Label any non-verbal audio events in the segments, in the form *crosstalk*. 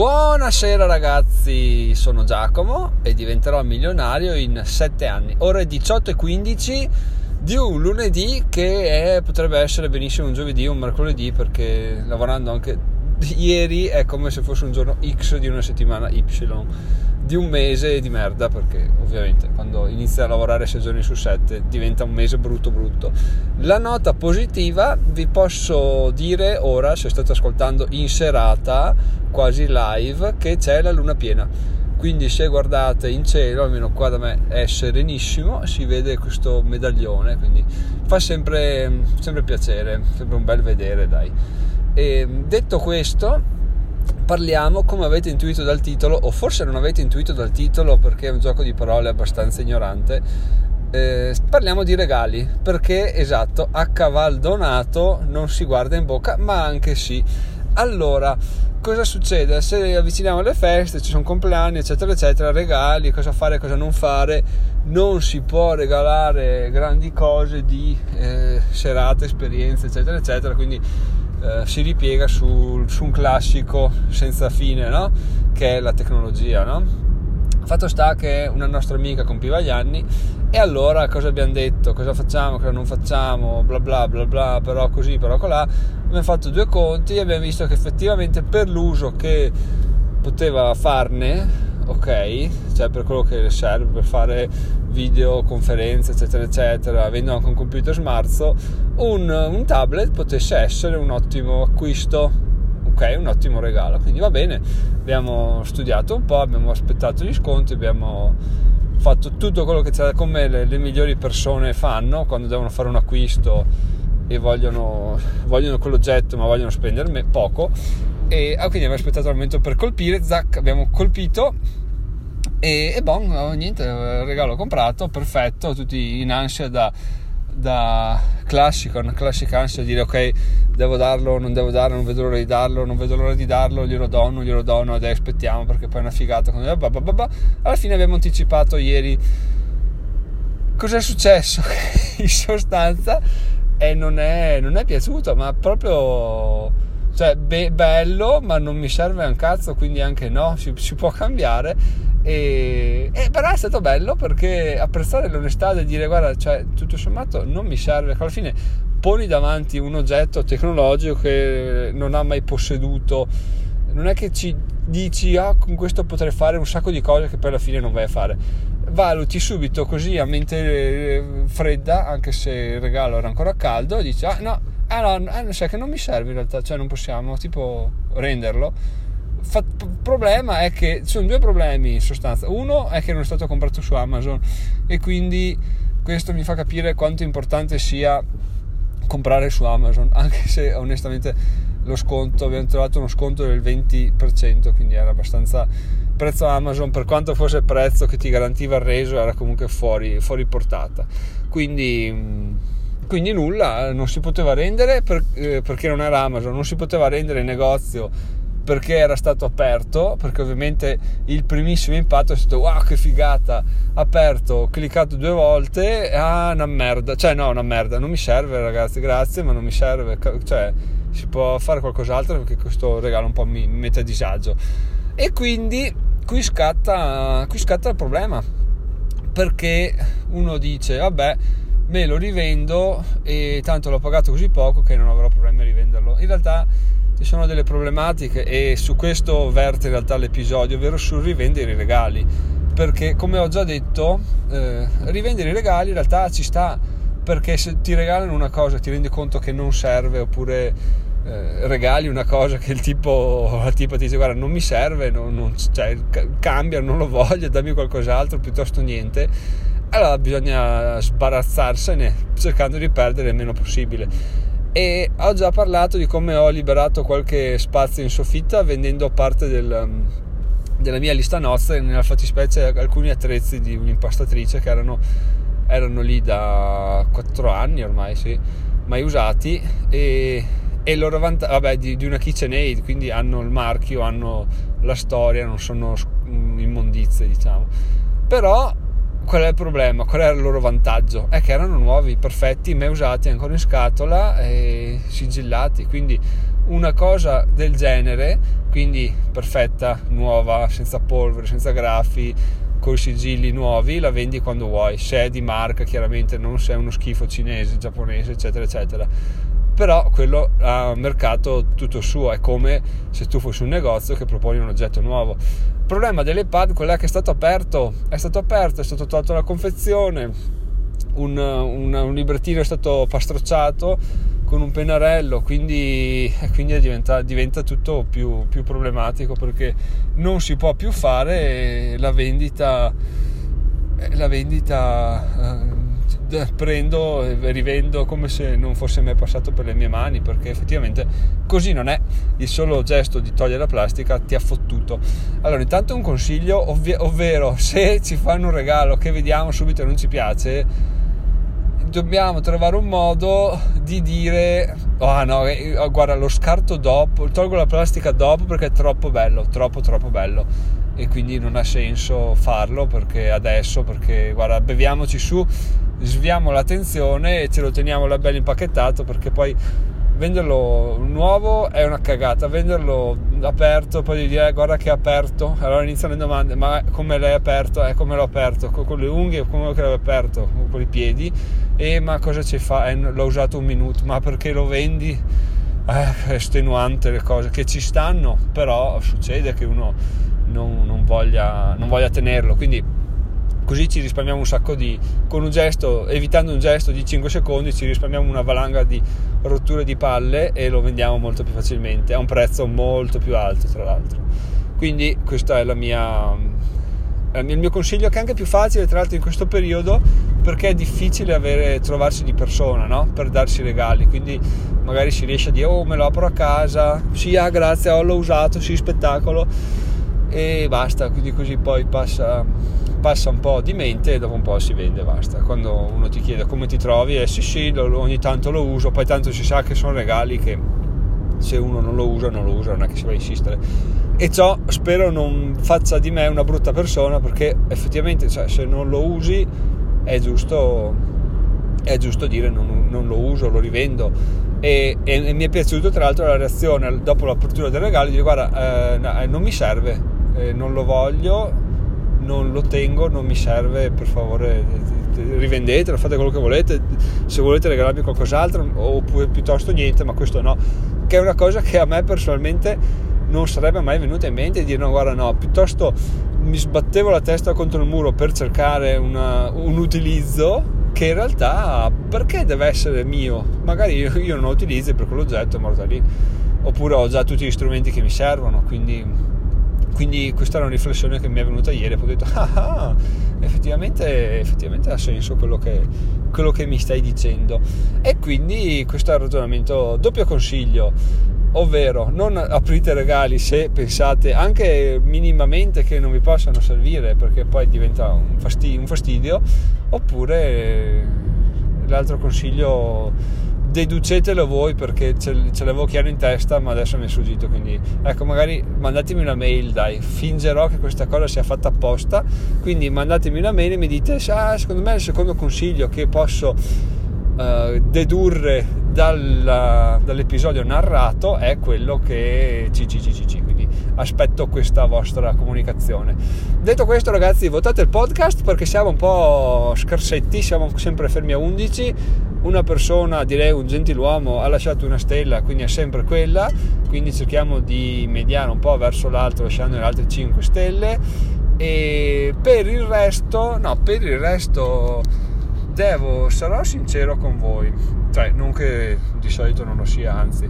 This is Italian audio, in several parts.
Buonasera ragazzi, sono Giacomo e diventerò milionario in 7 anni. Ore 18 e 15 di un lunedì che è, potrebbe essere benissimo un giovedì o un mercoledì perché lavorando anche *laughs* ieri è come se fosse un giorno X di una settimana Y di un mese di merda perché ovviamente quando inizi a lavorare 6 giorni su 7 diventa un mese brutto brutto. La nota positiva vi posso dire ora se state ascoltando in serata quasi live che c'è la luna piena. Quindi se guardate in cielo almeno qua da me è serenissimo si vede questo medaglione quindi fa sempre, sempre piacere sempre un bel vedere dai e detto questo parliamo, come avete intuito dal titolo, o forse non avete intuito dal titolo perché è un gioco di parole abbastanza ignorante, eh, parliamo di regali, perché esatto, a caval donato non si guarda in bocca, ma anche sì. Allora, cosa succede? Se avviciniamo alle feste, ci sono compleanni, eccetera, eccetera, regali, cosa fare, cosa non fare, non si può regalare grandi cose di eh, serate, esperienze, eccetera, eccetera, quindi eh, si ripiega su, su, un classico senza fine, no? che è la tecnologia. No? Fatto sta che una nostra amica compiva gli anni e allora cosa abbiamo detto, cosa facciamo, cosa non facciamo, bla bla bla bla, però così, però colà. Abbiamo fatto due conti e abbiamo visto che effettivamente per l'uso che poteva farne ok, cioè per quello che serve per fare videoconferenze eccetera eccetera, avendo anche un computer smart, un, un tablet potesse essere un ottimo acquisto, ok, un ottimo regalo, quindi va bene, abbiamo studiato un po', abbiamo aspettato gli sconti, abbiamo fatto tutto quello che c'è come le, le migliori persone fanno quando devono fare un acquisto e vogliono, vogliono quell'oggetto ma vogliono spenderne poco. E ah, quindi abbiamo aspettato il momento per colpire. Zac abbiamo colpito e, e bon, niente, regalo comprato, perfetto, tutti in ansia da, da classico, una classica ansia di dire ok, devo darlo, non devo darlo, non vedo l'ora di darlo, non vedo l'ora di darlo, glielo do, non glielo do, no, dai, aspettiamo perché poi è una figata. Alla fine abbiamo anticipato ieri cos'è successo *laughs* in sostanza e non è, non è piaciuto, ma proprio cioè be- bello ma non mi serve un cazzo quindi anche no si, si può cambiare e, e, però è stato bello perché apprezzare l'onestà e dire guarda cioè tutto sommato non mi serve. Alla fine poni davanti un oggetto tecnologico che non ha mai posseduto. Non è che ci dici ah con questo potrei fare un sacco di cose che poi alla fine non vai a fare. Valuti subito così a mente eh, fredda anche se il regalo era ancora caldo e dici ah no ah no, ah, sai che non mi serve in realtà cioè non possiamo tipo renderlo il problema è che ci sono due problemi in sostanza. Uno è che non è stato comprato su Amazon e quindi questo mi fa capire quanto importante sia comprare su Amazon, *laughs* anche se onestamente lo sconto, abbiamo trovato uno sconto del 20%, quindi era abbastanza prezzo Amazon, per quanto fosse il prezzo che ti garantiva il reso, era comunque fuori, fuori portata. Quindi, quindi nulla, non si poteva rendere per, eh, perché non era Amazon, non si poteva rendere in negozio perché era stato aperto, perché ovviamente il primissimo impatto è stato wow che figata, aperto, cliccato due volte, ah una merda, cioè no una merda, non mi serve ragazzi, grazie ma non mi serve, cioè si può fare qualcos'altro perché questo regalo un po' mi mette a disagio. E quindi qui scatta, qui scatta il problema perché uno dice vabbè me lo rivendo e tanto l'ho pagato così poco che non avrò problemi a rivenderlo. In realtà ci sono delle problematiche e su questo verte in realtà l'episodio, ovvero sul rivendere i regali. Perché come ho già detto, eh, rivendere i regali in realtà ci sta perché se ti regalano una cosa ti rendi conto che non serve oppure eh, regali una cosa che il tipo, il tipo ti dice guarda non mi serve, non, non, cioè, cambia, non lo voglio, dammi qualcos'altro piuttosto niente allora bisogna sbarazzarsene cercando di perdere il meno possibile e ho già parlato di come ho liberato qualche spazio in soffitta vendendo parte del, um, della mia lista nozze nella fattispecie alcuni attrezzi di un'impastatrice che erano, erano lì da 4 anni ormai sì, mai usati. E, e loro vantaggio vabbè di, di una KitchenAid quindi hanno il marchio hanno la storia non sono immondizie diciamo. Però qual è il problema? Qual era il loro vantaggio? È che erano nuovi, perfetti, mai usati ancora in scatola e sigillati, quindi una cosa del genere, quindi perfetta, nuova, senza polvere, senza graffi, con i sigilli nuovi, la vendi quando vuoi. Se è di marca, chiaramente non se è uno schifo cinese, giapponese, eccetera, eccetera. Però quello ha un mercato tutto suo, è come se tu fossi un negozio che proponi un oggetto nuovo. Il problema dell'iPad qual è che è stato aperto, è stato aperto, è stato tolto la confezione, un, un, un librettino è stato pastrocciato con un pennarello, quindi, quindi diventa, diventa, tutto più, più, problematico perché non si può più fare la vendita, la vendita eh, prendo e rivendo come se non fosse mai passato per le mie mani perché effettivamente così non è. Il solo gesto di togliere la plastica ti ha fottuto. Allora intanto un consiglio ovvi- ovvero se ci fanno un regalo che vediamo subito e non ci piace dobbiamo trovare un modo di dire oh no eh, guarda lo scarto dopo tolgo la plastica dopo perché è troppo bello troppo troppo bello e quindi non ha senso farlo perché adesso perché guarda beviamoci su sviamo l'attenzione e ce lo teniamo là bello impacchettato perché poi venderlo nuovo è una cagata, venderlo aperto, poi di dire eh, guarda che è aperto, allora iniziano le domande, ma come l'hai aperto? Eh, come l'ho aperto? Con, le unghie, come l'hai aperto? Con i piedi? E ma cosa ci fa? Eh, l'ho usato un minuto, ma perché lo vendi? Eh, è estenuante le cose che ci stanno, però succede che uno non, non, voglia, non voglia tenerlo, quindi così ci risparmiamo un sacco di con un gesto evitando un gesto di 5 secondi ci risparmiamo una valanga di rotture di palle e lo vendiamo molto più facilmente a un prezzo molto più alto tra l'altro. Quindi questo è la mia, il mio consiglio che è anche più facile tra l'altro in questo periodo perché è difficile avere, trovarsi di persona no? per darsi regali. Quindi magari si riesce a dire oh me lo apro a casa. Sì ah grazie oh, l'ho usato sì spettacolo e basta quindi così poi passa passa un po' di mente e dopo un po' si vende, basta. Quando uno ti chiede come ti trovi, eh sì sì, ogni tanto lo uso, poi tanto si sa che sono regali che se uno non lo usa, non lo usa, non è che si va a insistere. E ciò spero non faccia di me una brutta persona perché effettivamente cioè, se non lo usi è giusto, è giusto dire non, non lo uso, lo rivendo. E, e, e, mi è piaciuto tra l'altro la reazione dopo l'apertura del regalo di guarda eh, non mi serve, eh, non lo voglio, non lo tengo, non mi serve, per favore rivendetelo, fate quello che volete, se volete regalarmi qualcos'altro oppure piuttosto niente, ma questo no, che è una cosa che a me personalmente non sarebbe mai venuta in mente di dire no guarda no, piuttosto mi sbattevo la testa contro il muro per cercare una, un utilizzo che in realtà perché deve essere mio? Magari io, io non lo utilizzo per quell'oggetto è morto lì, oppure ho già tutti gli strumenti che mi servono, quindi quindi questa è una riflessione che mi è venuta ieri ho detto *laughs* ah, ah effettivamente, effettivamente, ha senso quello che, quello che mi stai dicendo. E quindi questo è il ragionamento doppio consiglio ovvero non aprite regali se pensate anche minimamente che non vi possano servire perché poi diventa un fastidio, un fastidio oppure l'altro consiglio deducetelo voi perché ce, ce, l'avevo chiaro in testa ma adesso mi è sfuggito quindi ecco magari mandatemi una mail dai fingerò che questa cosa sia fatta apposta quindi mandatemi una mail e mi dite ah, secondo me il secondo consiglio che posso uh, dedurre dalla, dall'episodio narrato è quello che CCCCC aspetto questa vostra comunicazione. Detto questo ragazzi votate il podcast perché siamo un po' scarsetti siamo sempre fermi a 11 una persona, direi un gentiluomo, ha lasciato una stella, quindi è sempre quella, quindi cerchiamo di mediare un po' verso l'alto lasciando le altre 5 stelle. E per il resto, no, per il resto devo, sarò sincero con voi, cioè non che di solito non lo sia, anzi,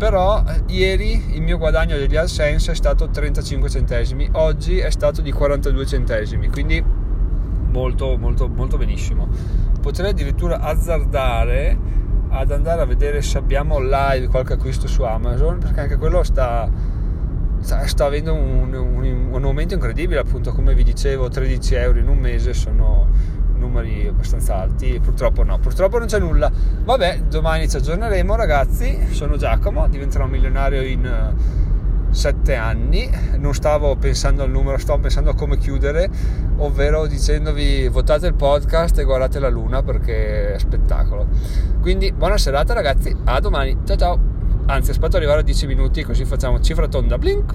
però ieri il mio guadagno degli AdSense è stato 35 centesimi, oggi è stato di 42 centesimi, quindi molto molto molto benissimo. Potrei addirittura azzardare ad andare a vedere se abbiamo live qualche acquisto su Amazon perché anche quello sta, sta, sta avendo un, un, un, aumento incredibile appunto come vi dicevo 13 euro in un mese sono numeri abbastanza alti purtroppo no purtroppo non c'è nulla. Vabbè domani ci aggiorneremo ragazzi. Sono Giacomo diventerò milionario in sette anni, non stavo pensando al numero, stavo pensando a come chiudere, ovvero dicendovi votate il podcast e guardate la luna perché è spettacolo. Quindi buona serata ragazzi, a domani, ciao ciao! Anzi, aspetto arrivare a 10 minuti così facciamo cifra tonda blink